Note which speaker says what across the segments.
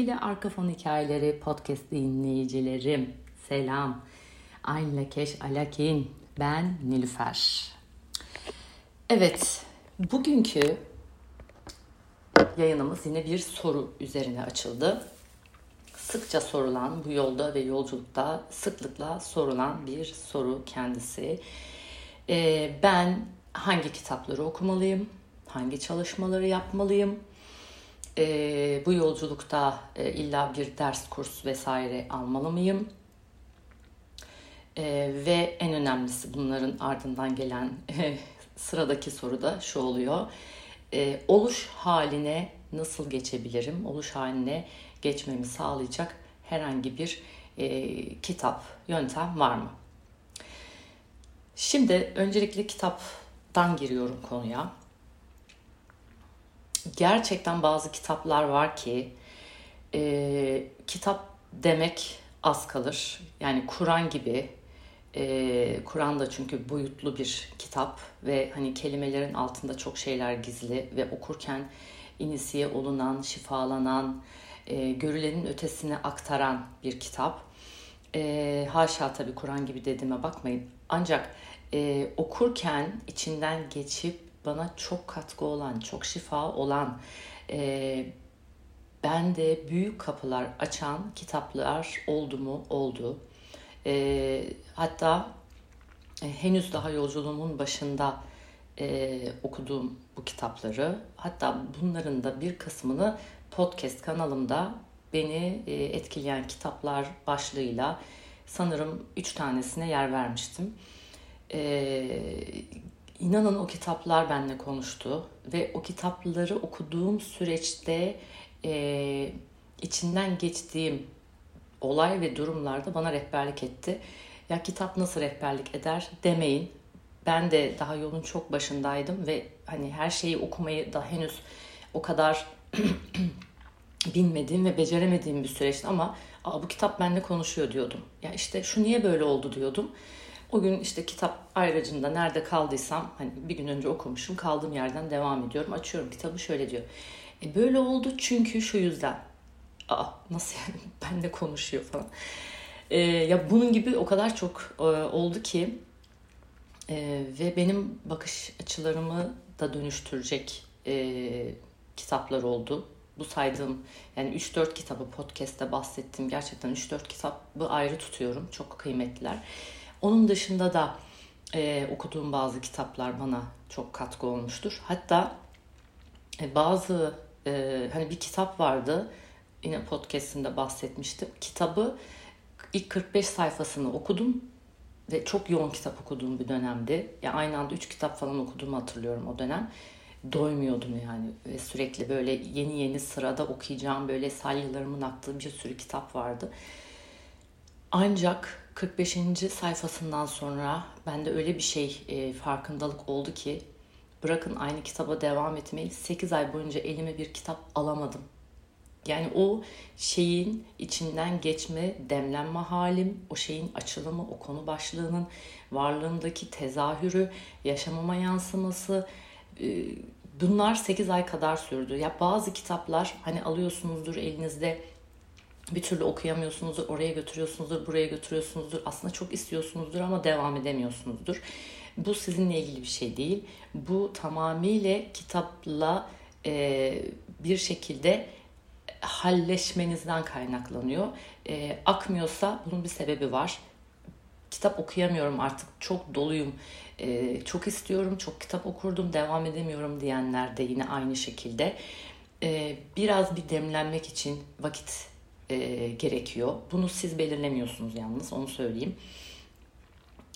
Speaker 1: Sevgili Arka Fon Hikayeleri podcast dinleyicilerim, selam. Ayn Lakeş Alakin, ben Nilüfer. Evet, bugünkü yayınımız yine bir soru üzerine açıldı. Sıkça sorulan bu yolda ve yolculukta sıklıkla sorulan bir soru kendisi. Ee, ben hangi kitapları okumalıyım? Hangi çalışmaları yapmalıyım? E, bu yolculukta e, illa bir ders, kurs vesaire almalı mıyım? E, ve en önemlisi bunların ardından gelen e, sıradaki soru da şu oluyor. E, oluş haline nasıl geçebilirim? Oluş haline geçmemi sağlayacak herhangi bir e, kitap, yöntem var mı? Şimdi öncelikle kitaptan giriyorum konuya gerçekten bazı kitaplar var ki e, kitap demek az kalır. Yani Kur'an gibi e, Kur'an da çünkü boyutlu bir kitap ve hani kelimelerin altında çok şeyler gizli ve okurken inisiye olunan, şifalanan, e, görülenin ötesine aktaran bir kitap. E, haşa tabii Kur'an gibi dediğime bakmayın. Ancak e, okurken içinden geçip bana çok katkı olan, çok şifa olan, e, ben de büyük kapılar açan kitaplar oldu mu? Oldu. E, hatta e, henüz daha yolculuğumun başında e, okuduğum bu kitapları, hatta bunların da bir kısmını podcast kanalımda beni e, etkileyen kitaplar başlığıyla sanırım üç tanesine yer vermiştim. E, İnanın o kitaplar benimle konuştu ve o kitapları okuduğum süreçte e, içinden geçtiğim olay ve durumlarda bana rehberlik etti. Ya kitap nasıl rehberlik eder demeyin. Ben de daha yolun çok başındaydım ve hani her şeyi okumayı da henüz o kadar bilmediğim ve beceremediğim bir süreçti ama Aa, bu kitap benimle konuşuyor diyordum. Ya işte şu niye böyle oldu diyordum. O gün işte kitap ayracında nerede kaldıysam hani bir gün önce okumuşum kaldığım yerden devam ediyorum. Açıyorum kitabı şöyle diyor. E böyle oldu çünkü şu yüzden. Aa nasıl yani ben de konuşuyor falan. E, ya bunun gibi o kadar çok e, oldu ki e, ve benim bakış açılarımı da dönüştürecek e, kitaplar oldu. Bu saydığım yani 3-4 kitabı podcast'te bahsettiğim gerçekten 3-4 kitabı ayrı tutuyorum. Çok kıymetliler. Onun dışında da e, okuduğum bazı kitaplar bana çok katkı olmuştur. Hatta e, bazı e, hani bir kitap vardı yine podcast'inde bahsetmiştim. Kitabı ilk 45 sayfasını okudum ve çok yoğun kitap okuduğum bir dönemdi. Ya aynı anda 3 kitap falan okuduğumu hatırlıyorum o dönem. Doymuyordum yani ve sürekli böyle yeni yeni sırada okuyacağım böyle salyalarımın aktığı bir sürü kitap vardı. Ancak 45. sayfasından sonra bende öyle bir şey e, farkındalık oldu ki bırakın aynı kitaba devam etmeyi 8 ay boyunca elime bir kitap alamadım. Yani o şeyin içinden geçme, demlenme halim, o şeyin açılımı, o konu başlığının varlığındaki tezahürü, yaşamama yansıması e, bunlar 8 ay kadar sürdü. Ya bazı kitaplar hani alıyorsunuzdur elinizde bir türlü okuyamıyorsunuzdur, oraya götürüyorsunuzdur, buraya götürüyorsunuzdur. Aslında çok istiyorsunuzdur ama devam edemiyorsunuzdur. Bu sizinle ilgili bir şey değil. Bu tamamıyla kitapla e, bir şekilde halleşmenizden kaynaklanıyor. E, akmıyorsa bunun bir sebebi var. Kitap okuyamıyorum artık çok doluyum, e, çok istiyorum, çok kitap okurdum, devam edemiyorum diyenler de yine aynı şekilde. E, biraz bir demlenmek için vakit e, gerekiyor. Bunu siz belirlemiyorsunuz yalnız onu söyleyeyim.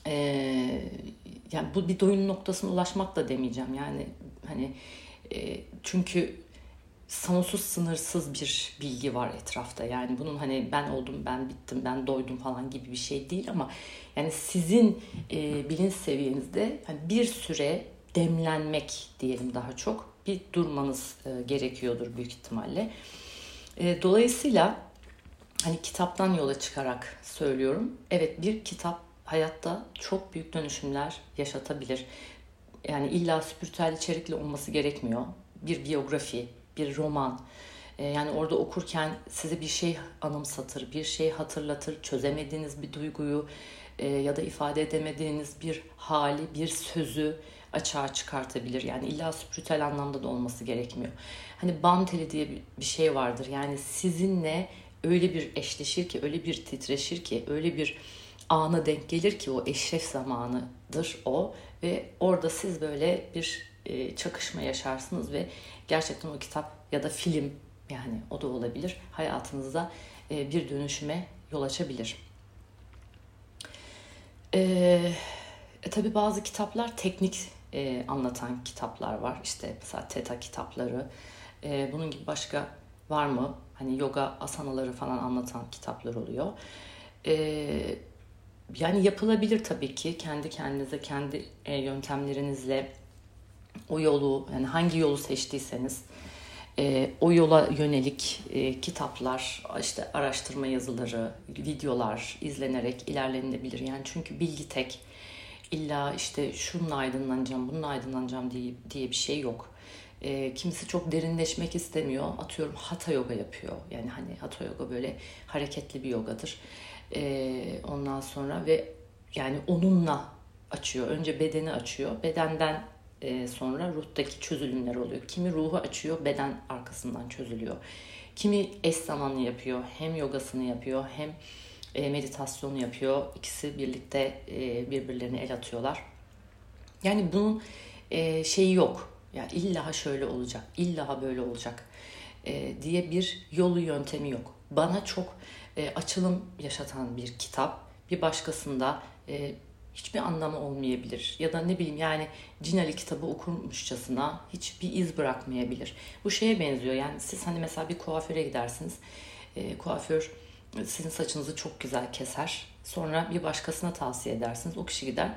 Speaker 1: E, yani bu bir doyum noktasına ulaşmak da demeyeceğim. Yani hani e, çünkü sonsuz sınırsız bir bilgi var etrafta. Yani bunun hani ben oldum, ben bittim, ben doydum falan gibi bir şey değil ama yani sizin e, bilinç seviyenizde hani bir süre demlenmek diyelim daha çok bir durmanız e, gerekiyordur büyük ihtimalle. E, dolayısıyla hani kitaptan yola çıkarak söylüyorum. Evet bir kitap hayatta çok büyük dönüşümler yaşatabilir. Yani illa spiritüel içerikli olması gerekmiyor. Bir biyografi, bir roman, E, yani orada okurken size bir şey anımsatır, bir şey hatırlatır, çözemediğiniz bir duyguyu e, ya da ifade edemediğiniz bir hali, bir sözü açığa çıkartabilir. Yani illa spiritüel anlamda da olması gerekmiyor. Hani bam teli diye bir şey vardır. Yani sizinle öyle bir eşleşir ki, öyle bir titreşir ki, öyle bir ana denk gelir ki o eşref zamanıdır o ve orada siz böyle bir e, çakışma yaşarsınız ve gerçekten o kitap ya da film yani o da olabilir hayatınızda e, bir dönüşüme yol açabilir. E, e, tabii bazı kitaplar teknik e, anlatan kitaplar var. İşte mesela Teta kitapları. E, bunun gibi başka var mı? Hani yoga asanaları falan anlatan kitaplar oluyor. E, yani yapılabilir tabii ki kendi kendinize, kendi e, yöntemlerinizle o yolu, yani hangi yolu seçtiyseniz e, o yola yönelik e, kitaplar, işte araştırma yazıları, videolar izlenerek ilerlenebilir. Yani çünkü bilgi tek. illa işte şununla aydınlanacağım, bununla aydınlanacağım diye, diye bir şey yok. E, kimisi çok derinleşmek istemiyor. Atıyorum hatha yoga yapıyor. Yani hani hatha yoga böyle hareketli bir yogadır. E, ondan sonra ve yani onunla açıyor. Önce bedeni açıyor. Bedenden e, sonra ruhtaki çözülümler oluyor. Kimi ruhu açıyor, beden arkasından çözülüyor. Kimi eş zamanlı yapıyor, hem yogasını yapıyor hem e, meditasyonu yapıyor. İkisi birlikte e, birbirlerine el atıyorlar. Yani bunun şeyi yok. Yani illa şöyle olacak, illa böyle olacak diye bir yolu yöntemi yok. Bana çok açılım yaşatan bir kitap, bir başkasında hiçbir anlamı olmayabilir. Ya da ne bileyim yani Cinali kitabı okurmuşçasına hiçbir iz bırakmayabilir. Bu şeye benziyor yani siz hani mesela bir kuaföre gidersiniz. E, kuaför sizin saçınızı çok güzel keser. Sonra bir başkasına tavsiye edersiniz. O kişi gider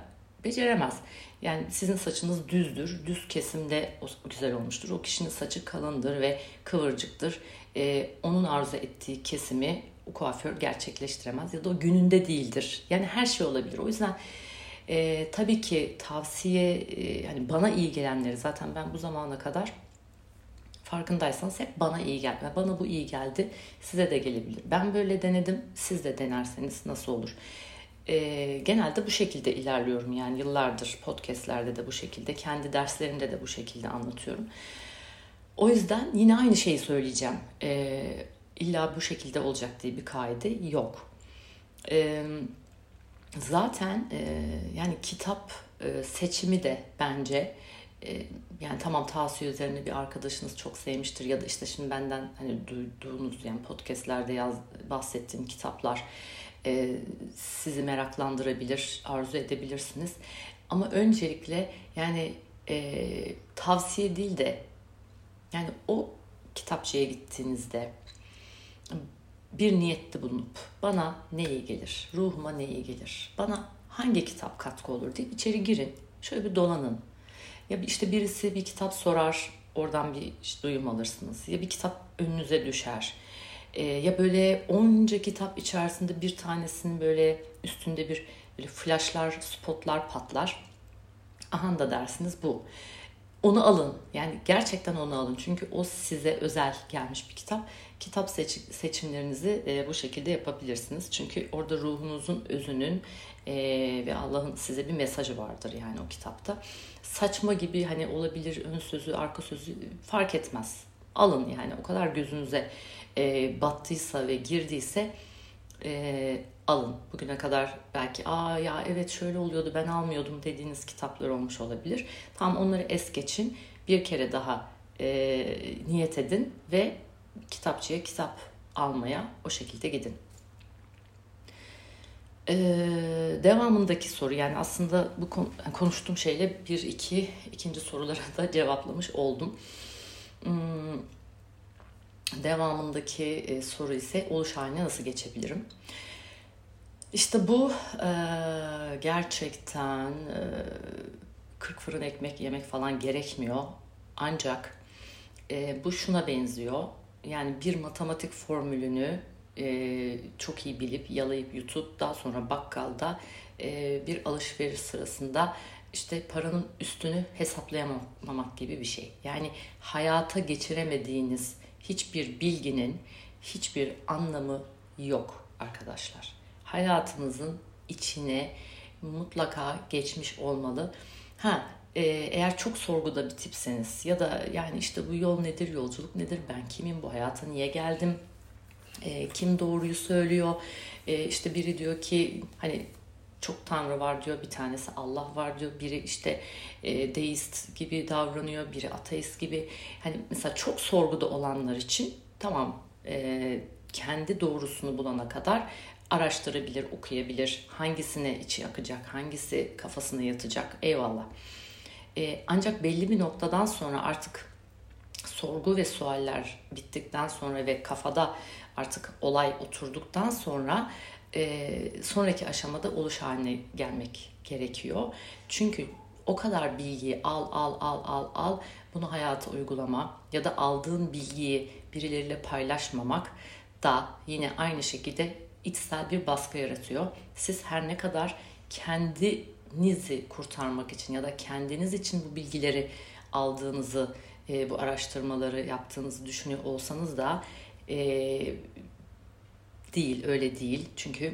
Speaker 1: beceremez. Yani sizin saçınız düzdür. Düz kesimde güzel olmuştur. O kişinin saçı kalındır ve kıvırcıktır. Ee, onun arzu ettiği kesimi o kuaför gerçekleştiremez ya da o gününde değildir. Yani her şey olabilir. O yüzden e, tabii ki tavsiye e, yani bana iyi gelenleri zaten ben bu zamana kadar farkındaysanız hep bana iyi geldi. Bana bu iyi geldi. Size de gelebilir. Ben böyle denedim. Siz de denerseniz nasıl olur? E, genelde bu şekilde ilerliyorum. Yani yıllardır podcastlerde de bu şekilde. Kendi derslerimde de bu şekilde anlatıyorum. O yüzden yine aynı şeyi söyleyeceğim. E, illa bu şekilde olacak diye bir kaide yok. Evet zaten e, yani kitap e, seçimi de bence e, yani tamam tavsiye üzerine bir arkadaşınız çok sevmiştir ya da işte şimdi benden hani duyduğunuz yani podcastlerde yaz bahsettiğim kitaplar e, sizi meraklandırabilir, arzu edebilirsiniz. Ama öncelikle yani e, tavsiye değil de yani o kitapçıya gittiğinizde bir niyette bulunup bana ne iyi gelir, ruhuma ne iyi gelir, bana hangi kitap katkı olur diye içeri girin. Şöyle bir dolanın. Ya işte birisi bir kitap sorar, oradan bir duyum alırsınız. Ya bir kitap önünüze düşer. Ee, ya böyle onca kitap içerisinde bir tanesinin böyle üstünde bir böyle flashlar, spotlar patlar. Aha da dersiniz bu. Onu alın. Yani gerçekten onu alın. Çünkü o size özel gelmiş bir kitap kitap seç, seçimlerinizi e, bu şekilde yapabilirsiniz. Çünkü orada ruhunuzun özünün e, ve Allah'ın size bir mesajı vardır yani o kitapta. Saçma gibi hani olabilir ön sözü, arka sözü fark etmez. Alın yani o kadar gözünüze e, battıysa ve girdiyse e, alın. Bugüne kadar belki aa ya evet şöyle oluyordu ben almıyordum dediğiniz kitaplar olmuş olabilir. Tam onları es geçin. Bir kere daha e, niyet edin ve kitapçıya kitap almaya o şekilde gidin. Ee, devamındaki soru yani aslında bu konuştuğum şeyle bir iki ikinci sorulara da cevaplamış oldum. Hmm, devamındaki e, soru ise oluş haline nasıl geçebilirim? İşte bu e, gerçekten e, 40 fırın ekmek yemek falan gerekmiyor. Ancak e, bu şuna benziyor yani bir matematik formülünü e, çok iyi bilip yalayıp yutup daha sonra bakkalda e, bir alışveriş sırasında işte paranın üstünü hesaplayamamak gibi bir şey. Yani hayata geçiremediğiniz hiçbir bilginin hiçbir anlamı yok arkadaşlar. Hayatınızın içine mutlaka geçmiş olmalı. Ha e, eğer çok sorguda bir tipseniz ya da yani işte bu yol nedir, yolculuk nedir, ben kimim, bu hayata niye geldim, e, kim doğruyu söylüyor, e, işte biri diyor ki hani çok tanrı var diyor, bir tanesi Allah var diyor, biri işte e, deist gibi davranıyor, biri ateist gibi. Hani mesela çok sorguda olanlar için tamam e, kendi doğrusunu bulana kadar araştırabilir, okuyabilir. Hangisine içi akacak, hangisi kafasına yatacak eyvallah. E, ancak belli bir noktadan sonra artık sorgu ve sualler bittikten sonra ve kafada artık olay oturduktan sonra e, sonraki aşamada oluş haline gelmek gerekiyor. Çünkü o kadar bilgiyi al al al al al bunu hayata uygulama ya da aldığın bilgiyi birileriyle paylaşmamak da yine aynı şekilde içsel bir baskı yaratıyor. Siz her ne kadar kendinizi kurtarmak için ya da kendiniz için bu bilgileri aldığınızı, e, bu araştırmaları yaptığınızı düşünüyor olsanız da e, değil, öyle değil. Çünkü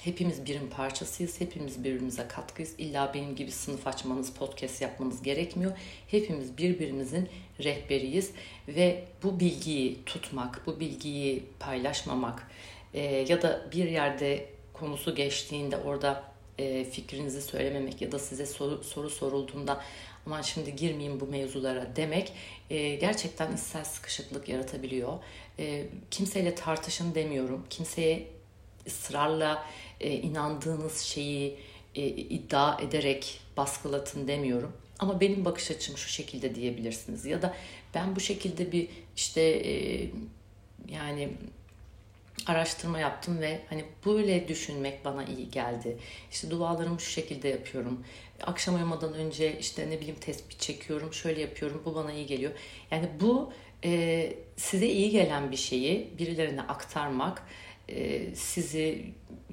Speaker 1: hepimiz birin parçasıyız, hepimiz birbirimize katkıyız. İlla benim gibi sınıf açmanız, podcast yapmanız gerekmiyor. Hepimiz birbirimizin rehberiyiz ve bu bilgiyi tutmak, bu bilgiyi paylaşmamak e, ya da bir yerde konusu geçtiğinde orada e, fikrinizi söylememek ya da size soru, soru sorulduğunda aman şimdi girmeyeyim bu mevzulara demek e, gerçekten içsel sıkışıklık yaratabiliyor. E, kimseyle tartışın demiyorum. Kimseye ısrarla e, inandığınız şeyi e, iddia ederek baskılatın demiyorum. Ama benim bakış açım şu şekilde diyebilirsiniz. Ya da ben bu şekilde bir işte e, yani araştırma yaptım ve hani böyle düşünmek bana iyi geldi. İşte dualarımı şu şekilde yapıyorum. Akşam uyumadan önce işte ne bileyim tespih çekiyorum, şöyle yapıyorum. Bu bana iyi geliyor. Yani bu e, size iyi gelen bir şeyi birilerine aktarmak e, sizi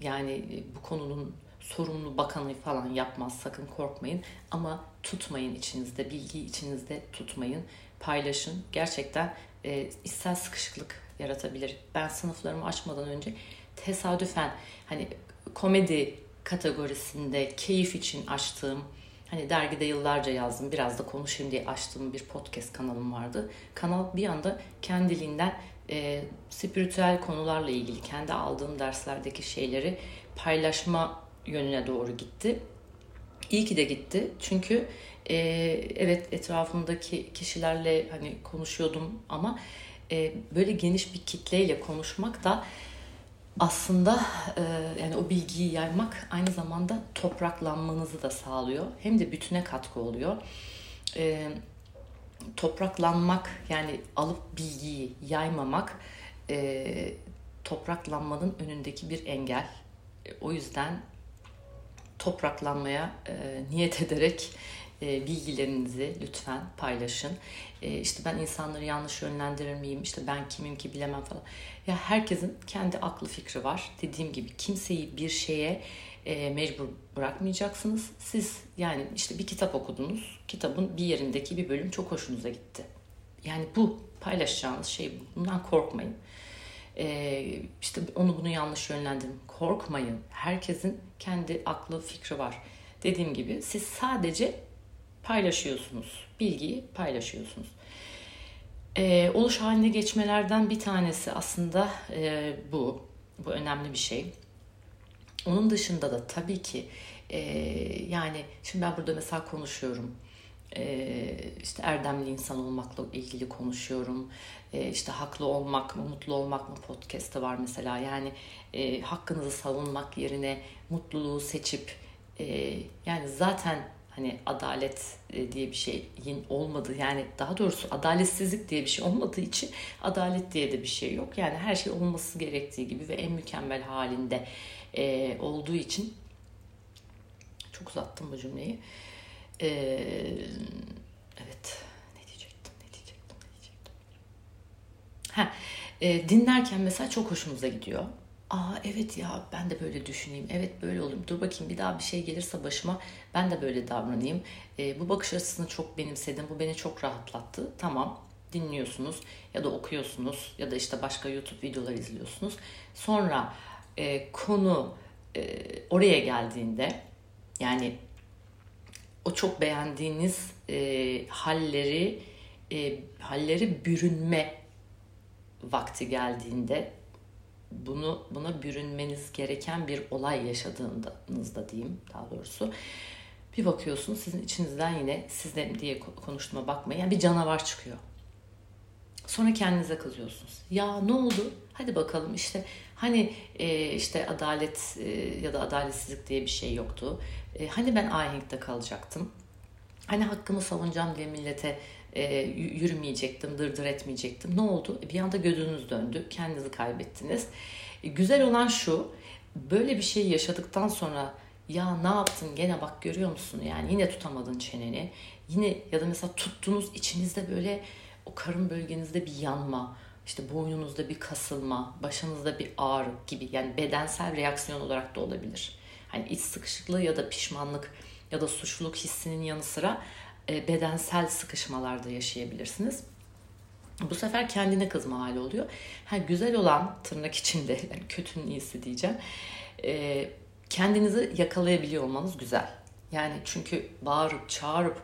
Speaker 1: yani bu konunun sorumlu bakanı falan yapmaz sakın korkmayın ama tutmayın içinizde bilgiyi içinizde tutmayın paylaşın gerçekten e, içsel sıkışıklık yaratabilir. Ben sınıflarımı açmadan önce tesadüfen hani komedi kategorisinde keyif için açtığım hani dergide yıllarca yazdım biraz da konuşayım diye açtığım bir podcast kanalım vardı. Kanal bir anda kendiliğinden e, spiritüel konularla ilgili kendi aldığım derslerdeki şeyleri paylaşma yönüne doğru gitti. İyi ki de gitti. Çünkü e, evet etrafımdaki kişilerle hani konuşuyordum ama e, böyle geniş bir kitleyle konuşmak da aslında e, yani o bilgiyi yaymak aynı zamanda topraklanmanızı da sağlıyor. Hem de bütüne katkı oluyor. E, topraklanmak yani alıp bilgiyi yaymamak e, topraklanmanın önündeki bir engel. E, o yüzden topraklanmaya e, niyet ederek e, bilgilerinizi lütfen paylaşın. E, işte ben insanları yanlış yönlendirir miyim? İşte ben kimim ki bilemem falan. Ya herkesin kendi aklı fikri var. Dediğim gibi kimseyi bir şeye e, mecbur bırakmayacaksınız. Siz yani işte bir kitap okudunuz. Kitabın bir yerindeki bir bölüm çok hoşunuza gitti. Yani bu paylaşacağınız şey bundan korkmayın. Ee, işte onu bunu yanlış yönlendirin. Korkmayın. Herkesin kendi aklı fikri var. Dediğim gibi siz sadece paylaşıyorsunuz. Bilgiyi paylaşıyorsunuz. Ee, oluş haline geçmelerden bir tanesi aslında e, bu. Bu önemli bir şey. Onun dışında da tabii ki e, yani şimdi ben burada mesela konuşuyorum. E, işte erdemli insan olmakla ilgili konuşuyorum. E, işte haklı olmak mı, mutlu olmak mı podcast'ı var mesela. Yani e, hakkınızı savunmak yerine mutluluğu seçip e, yani zaten hani adalet e, diye bir şeyin olmadığı yani daha doğrusu adaletsizlik diye bir şey olmadığı için adalet diye de bir şey yok. Yani her şey olması gerektiği gibi ve en mükemmel halinde e, olduğu için çok uzattım bu cümleyi. E, evet ne diyecektim ne diyecektim ne diyecektim. Ha, dinlerken mesela çok hoşumuza gidiyor aa evet ya ben de böyle düşüneyim, evet böyle olayım, dur bakayım bir daha bir şey gelirse başıma ben de böyle davranayım. E, bu bakış açısını çok benimsedim, bu beni çok rahatlattı. Tamam dinliyorsunuz ya da okuyorsunuz ya da işte başka YouTube videolar izliyorsunuz. Sonra e, konu e, oraya geldiğinde yani o çok beğendiğiniz e, halleri e, halleri bürünme vakti geldiğinde bunu buna bürünmeniz gereken bir olay yaşadığınızda diyeyim daha doğrusu bir bakıyorsunuz sizin içinizden yine sizden diye konuştuğuma bakmayın yani bir canavar çıkıyor. Sonra kendinize kızıyorsunuz. Ya ne oldu? Hadi bakalım işte hani e, işte adalet e, ya da adaletsizlik diye bir şey yoktu. E, hani ben ahenkte kalacaktım. Hani hakkımı savunacağım diye millete e, yürümeyecektim, dırdır etmeyecektim. Ne oldu? Bir anda gözünüz döndü, kendinizi kaybettiniz. E, güzel olan şu, böyle bir şey yaşadıktan sonra ya ne yaptın gene bak görüyor musun yani yine tutamadın çeneni. Yine ya da mesela tuttunuz içinizde böyle o karın bölgenizde bir yanma, işte boynunuzda bir kasılma, başınızda bir ağrı gibi yani bedensel reaksiyon olarak da olabilir. Hani iç sıkışıklığı ya da pişmanlık ya da suçluluk hissinin yanı sıra e, bedensel sıkışmalarda yaşayabilirsiniz. Bu sefer kendine kızma hali oluyor. Ha, güzel olan tırnak içinde, yani kötünün iyisi diyeceğim. E, kendinizi yakalayabiliyor olmanız güzel. Yani çünkü bağırıp çağırıp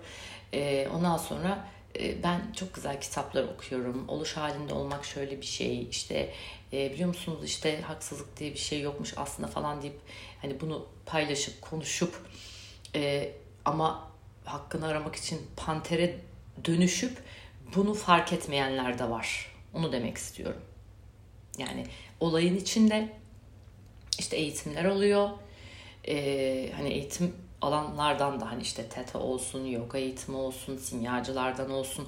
Speaker 1: e, ondan sonra e, ben çok güzel kitaplar okuyorum. Oluş halinde olmak şöyle bir şey. İşte e, biliyor musunuz işte haksızlık diye bir şey yokmuş aslında falan deyip hani bunu paylaşıp konuşup e, ama hakkını aramak için pantere dönüşüp bunu fark etmeyenler de var. Onu demek istiyorum. Yani olayın içinde işte eğitimler oluyor. Ee, hani eğitim alanlardan da hani işte teta olsun, yoga eğitimi olsun, simyacılardan olsun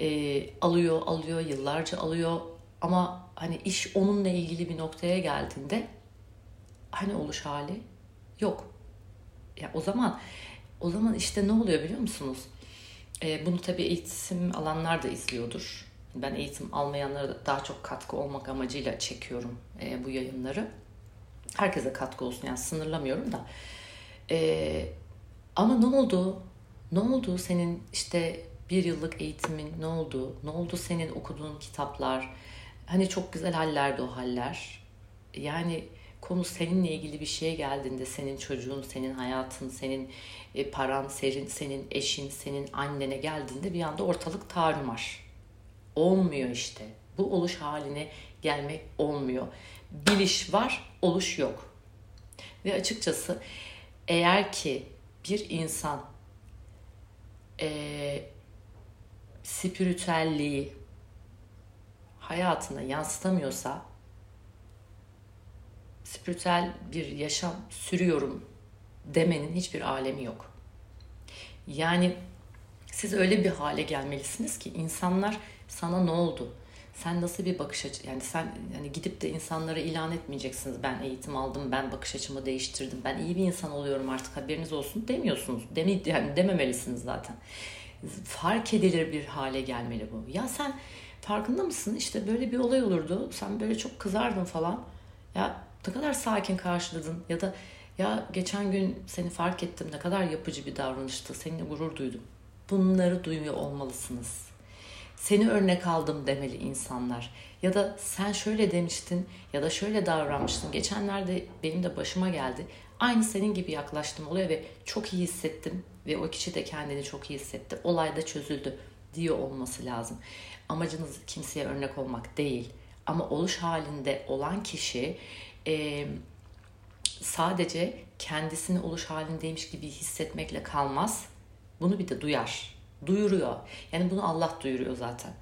Speaker 1: e, alıyor, alıyor, yıllarca alıyor. Ama hani iş onunla ilgili bir noktaya geldiğinde hani oluş hali yok. Ya o zaman o zaman işte ne oluyor biliyor musunuz? E, bunu tabii eğitim alanlar da izliyordur. Ben eğitim almayanlara daha çok katkı olmak amacıyla çekiyorum e, bu yayınları. Herkese katkı olsun yani sınırlamıyorum da. E, ama ne oldu? Ne oldu senin işte bir yıllık eğitimin ne oldu? Ne oldu senin okuduğun kitaplar? Hani çok güzel hallerdi o haller. Yani konu seninle ilgili bir şeye geldiğinde senin çocuğun, senin hayatın, senin e, paran, senin, senin eşin, senin annene geldiğinde bir anda ortalık tarumar. Olmuyor işte. Bu oluş haline gelmek olmuyor. Biliş var, oluş yok. Ve açıkçası eğer ki bir insan e, spiritüelliği hayatına yansıtamıyorsa spiritüel bir yaşam sürüyorum demenin hiçbir alemi yok. Yani siz öyle bir hale gelmelisiniz ki insanlar sana ne oldu? Sen nasıl bir bakış açı yani sen yani gidip de insanlara ilan etmeyeceksiniz. Ben eğitim aldım, ben bakış açımı değiştirdim. Ben iyi bir insan oluyorum artık haberiniz olsun demiyorsunuz. Demi, yani dememelisiniz zaten. Fark edilir bir hale gelmeli bu. Ya sen farkında mısın? İşte böyle bir olay olurdu. Sen böyle çok kızardın falan. Ya ne kadar sakin karşıladın ya da ya geçen gün seni fark ettim ne kadar yapıcı bir davranıştı seninle gurur duydum. Bunları duyuyor olmalısınız. Seni örnek aldım demeli insanlar. Ya da sen şöyle demiştin ya da şöyle davranmıştın. Geçenlerde benim de başıma geldi. Aynı senin gibi yaklaştım oluyor ve çok iyi hissettim ve o kişi de kendini çok iyi hissetti. Olay da çözüldü diyor olması lazım. Amacınız kimseye örnek olmak değil. Ama oluş halinde olan kişi e, sadece kendisini oluş halindeymiş gibi hissetmekle kalmaz. Bunu bir de duyar. Duyuruyor. Yani bunu Allah duyuruyor zaten.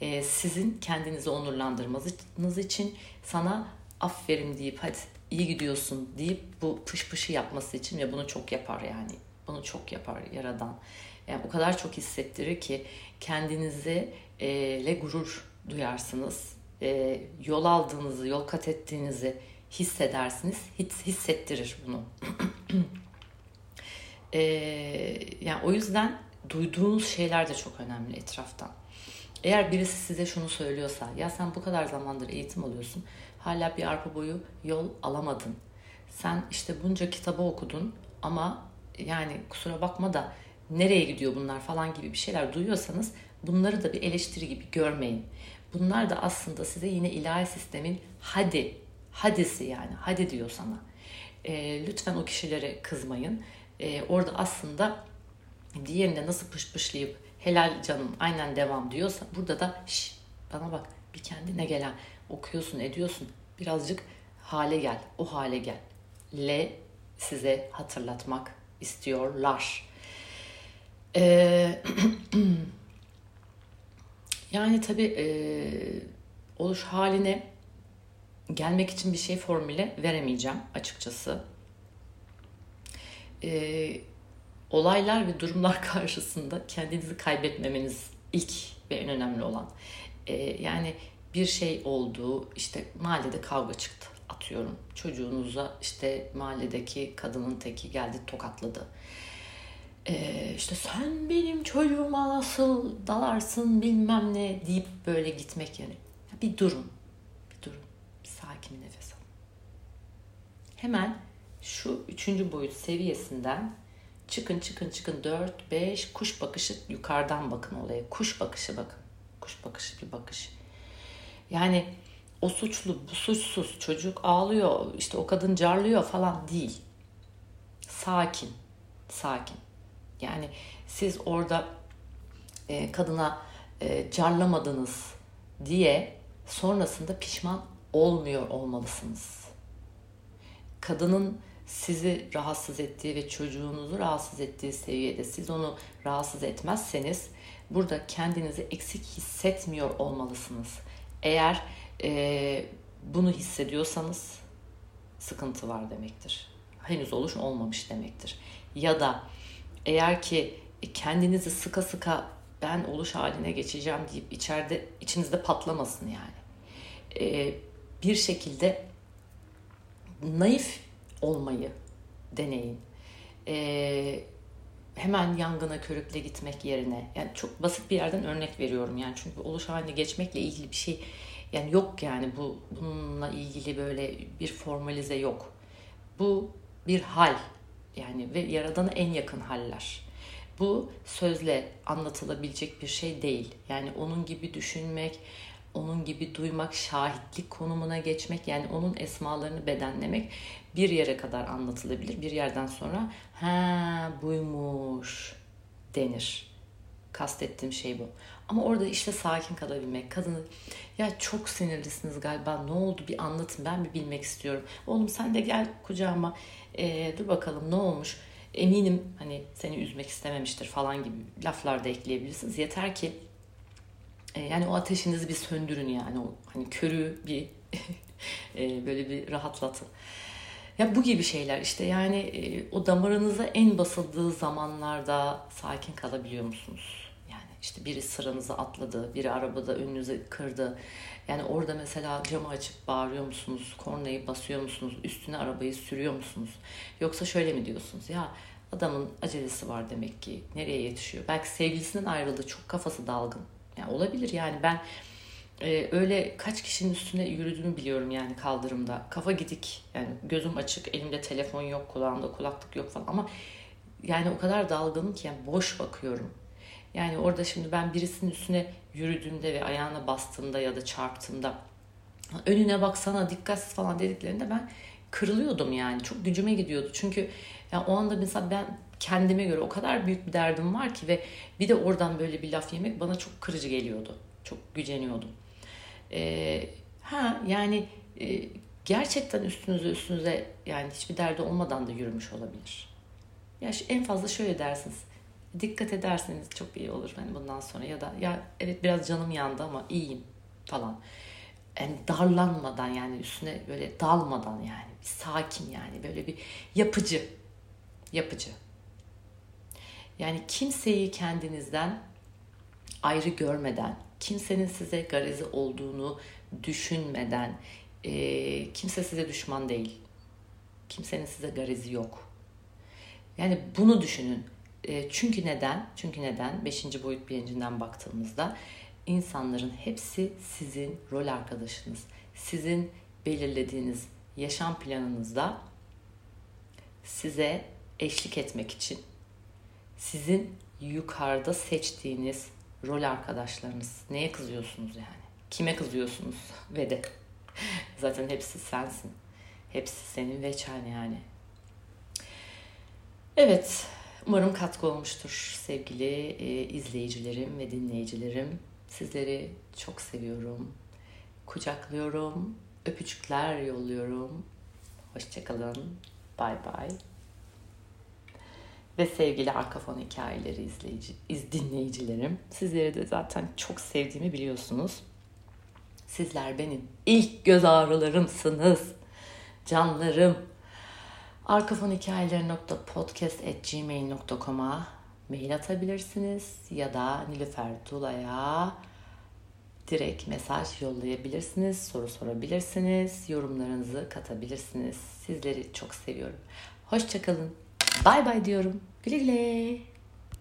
Speaker 1: E, sizin kendinizi onurlandırmanız için sana aferin deyip hadi iyi gidiyorsun deyip bu pış pışı yapması için ve bunu çok yapar yani. Bunu çok yapar yaradan. Yani o kadar çok hissettirir ki kendinizi e, le gurur duyarsınız. E, yol aldığınızı, yol kat ettiğinizi hissedersiniz. Hiss, hissettirir bunu. ee, yani o yüzden duyduğunuz şeyler de çok önemli etraftan. Eğer birisi size şunu söylüyorsa ya sen bu kadar zamandır eğitim alıyorsun hala bir arpa boyu yol alamadın. Sen işte bunca kitabı okudun ama yani kusura bakma da nereye gidiyor bunlar falan gibi bir şeyler duyuyorsanız bunları da bir eleştiri gibi görmeyin. Bunlar da aslında size yine ilahi sistemin hadi, hadisi yani hadi diyor sana. E, lütfen o kişilere kızmayın. E, orada aslında diğerinde nasıl pışpışlayıp helal canım aynen devam diyorsa burada da şş, bana bak bir kendine gelen okuyorsun ediyorsun birazcık hale gel o hale gel. L size hatırlatmak istiyorlar. Ee, yani tabii e, oluş haline gelmek için bir şey formüle veremeyeceğim açıkçası. Ee, olaylar ve durumlar karşısında kendinizi kaybetmemeniz ilk ve en önemli olan. Ee, yani bir şey oldu, işte mahallede kavga çıktı atıyorum. Çocuğunuza işte mahalledeki kadının teki geldi tokatladı. Ee, işte sen benim çocuğuma nasıl dalarsın bilmem ne deyip böyle gitmek yani. Bir durun, sakin nefes alın. Hemen şu üçüncü boyut seviyesinden çıkın çıkın çıkın 4 5 kuş bakışı yukarıdan bakın olaya. Kuş bakışı bakın. Kuş bakışı bir bakış. Yani o suçlu, bu suçsuz, çocuk ağlıyor, işte o kadın carlıyor falan değil. Sakin, sakin. Yani siz orada e, kadına e, carlamadınız diye sonrasında pişman olmuyor olmalısınız. Kadının sizi rahatsız ettiği ve çocuğunuzu rahatsız ettiği seviyede siz onu rahatsız etmezseniz burada kendinizi eksik hissetmiyor olmalısınız. Eğer e, bunu hissediyorsanız sıkıntı var demektir. Henüz oluş olmamış demektir. Ya da eğer ki kendinizi sıka sıka ben oluş haline geçeceğim deyip içeride içinizde patlamasın yani. E, bir şekilde naif olmayı deneyin. E, hemen yangına körükle gitmek yerine yani çok basit bir yerden örnek veriyorum yani çünkü oluş haline geçmekle ilgili bir şey yani yok yani bu bununla ilgili böyle bir formalize yok. Bu bir hal yani ve yaradana en yakın haller. Bu sözle anlatılabilecek bir şey değil. Yani onun gibi düşünmek, onun gibi duymak, şahitlik konumuna geçmek yani onun esmalarını bedenlemek bir yere kadar anlatılabilir. Bir yerden sonra ha buymuş denir. Kastettiğim şey bu. Ama orada işte sakin kalabilmek. Kadını ya çok sinirlisiniz galiba ne oldu bir anlatın ben bir bilmek istiyorum. Oğlum sen de gel kucağıma e, dur bakalım ne olmuş. Eminim hani seni üzmek istememiştir falan gibi laflar da ekleyebilirsiniz. Yeter ki e, yani o ateşinizi bir söndürün yani o hani körü bir e, böyle bir rahatlatın. Ya bu gibi şeyler işte yani e, o damarınıza en basıldığı zamanlarda sakin kalabiliyor musunuz? İşte biri sıranızı atladı, biri arabada önünüzü kırdı. Yani orada mesela camı açıp bağırıyor musunuz, kornayı basıyor musunuz, üstüne arabayı sürüyor musunuz? Yoksa şöyle mi diyorsunuz? Ya adamın acelesi var demek ki nereye yetişiyor? Belki sevgilisinden ayrıldı, çok kafası dalgın. Yani olabilir yani ben e, öyle kaç kişinin üstüne yürüdüğümü biliyorum yani kaldırımda. Kafa gidik yani gözüm açık, elimde telefon yok, kulağımda kulaklık yok falan ama yani o kadar dalgınım ki yani boş bakıyorum. Yani orada şimdi ben birisinin üstüne yürüdüğümde ve ayağına bastığımda ya da çarptığımda önüne baksana dikkatsiz falan dediklerinde ben kırılıyordum yani. Çok gücüme gidiyordu. Çünkü yani o anda mesela ben kendime göre o kadar büyük bir derdim var ki ve bir de oradan böyle bir laf yemek bana çok kırıcı geliyordu. Çok güceniyordum. Ee, ha yani e, gerçekten üstünüze üstünüze yani hiçbir derdi olmadan da yürümüş olabilir. Ya en fazla şöyle dersiniz dikkat ederseniz çok iyi olur hani bundan sonra ya da ya evet biraz canım yandı ama iyiyim falan. Yani darlanmadan yani üstüne böyle dalmadan yani bir sakin yani böyle bir yapıcı yapıcı. Yani kimseyi kendinizden ayrı görmeden, kimsenin size garezi olduğunu düşünmeden, e, kimse size düşman değil. Kimsenin size garezi yok. Yani bunu düşünün. E, çünkü neden? Çünkü neden? Beşinci boyut bilincinden baktığımızda insanların hepsi sizin rol arkadaşınız. Sizin belirlediğiniz yaşam planınızda size eşlik etmek için sizin yukarıda seçtiğiniz Rol arkadaşlarınız. Neye kızıyorsunuz yani? Kime kızıyorsunuz? Ve de zaten hepsi sensin. Hepsi senin ve çane yani. Evet, umarım katkı olmuştur sevgili e, izleyicilerim ve dinleyicilerim. Sizleri çok seviyorum. Kucaklıyorum. Öpücükler yolluyorum. Hoşçakalın. Bay bay. Ve sevgili Arkafon Hikayeleri izleyici, iz dinleyicilerim. Sizleri de zaten çok sevdiğimi biliyorsunuz. Sizler benim ilk göz ağrılarımsınız. Canlarım. arkafonhikayeleri.podcast.gmail.com'a mail atabilirsiniz ya da Nilüfer Tula'ya direkt mesaj yollayabilirsiniz, soru sorabilirsiniz, yorumlarınızı katabilirsiniz. Sizleri çok seviyorum. Hoşçakalın. Bay bay diyorum. Güle güle.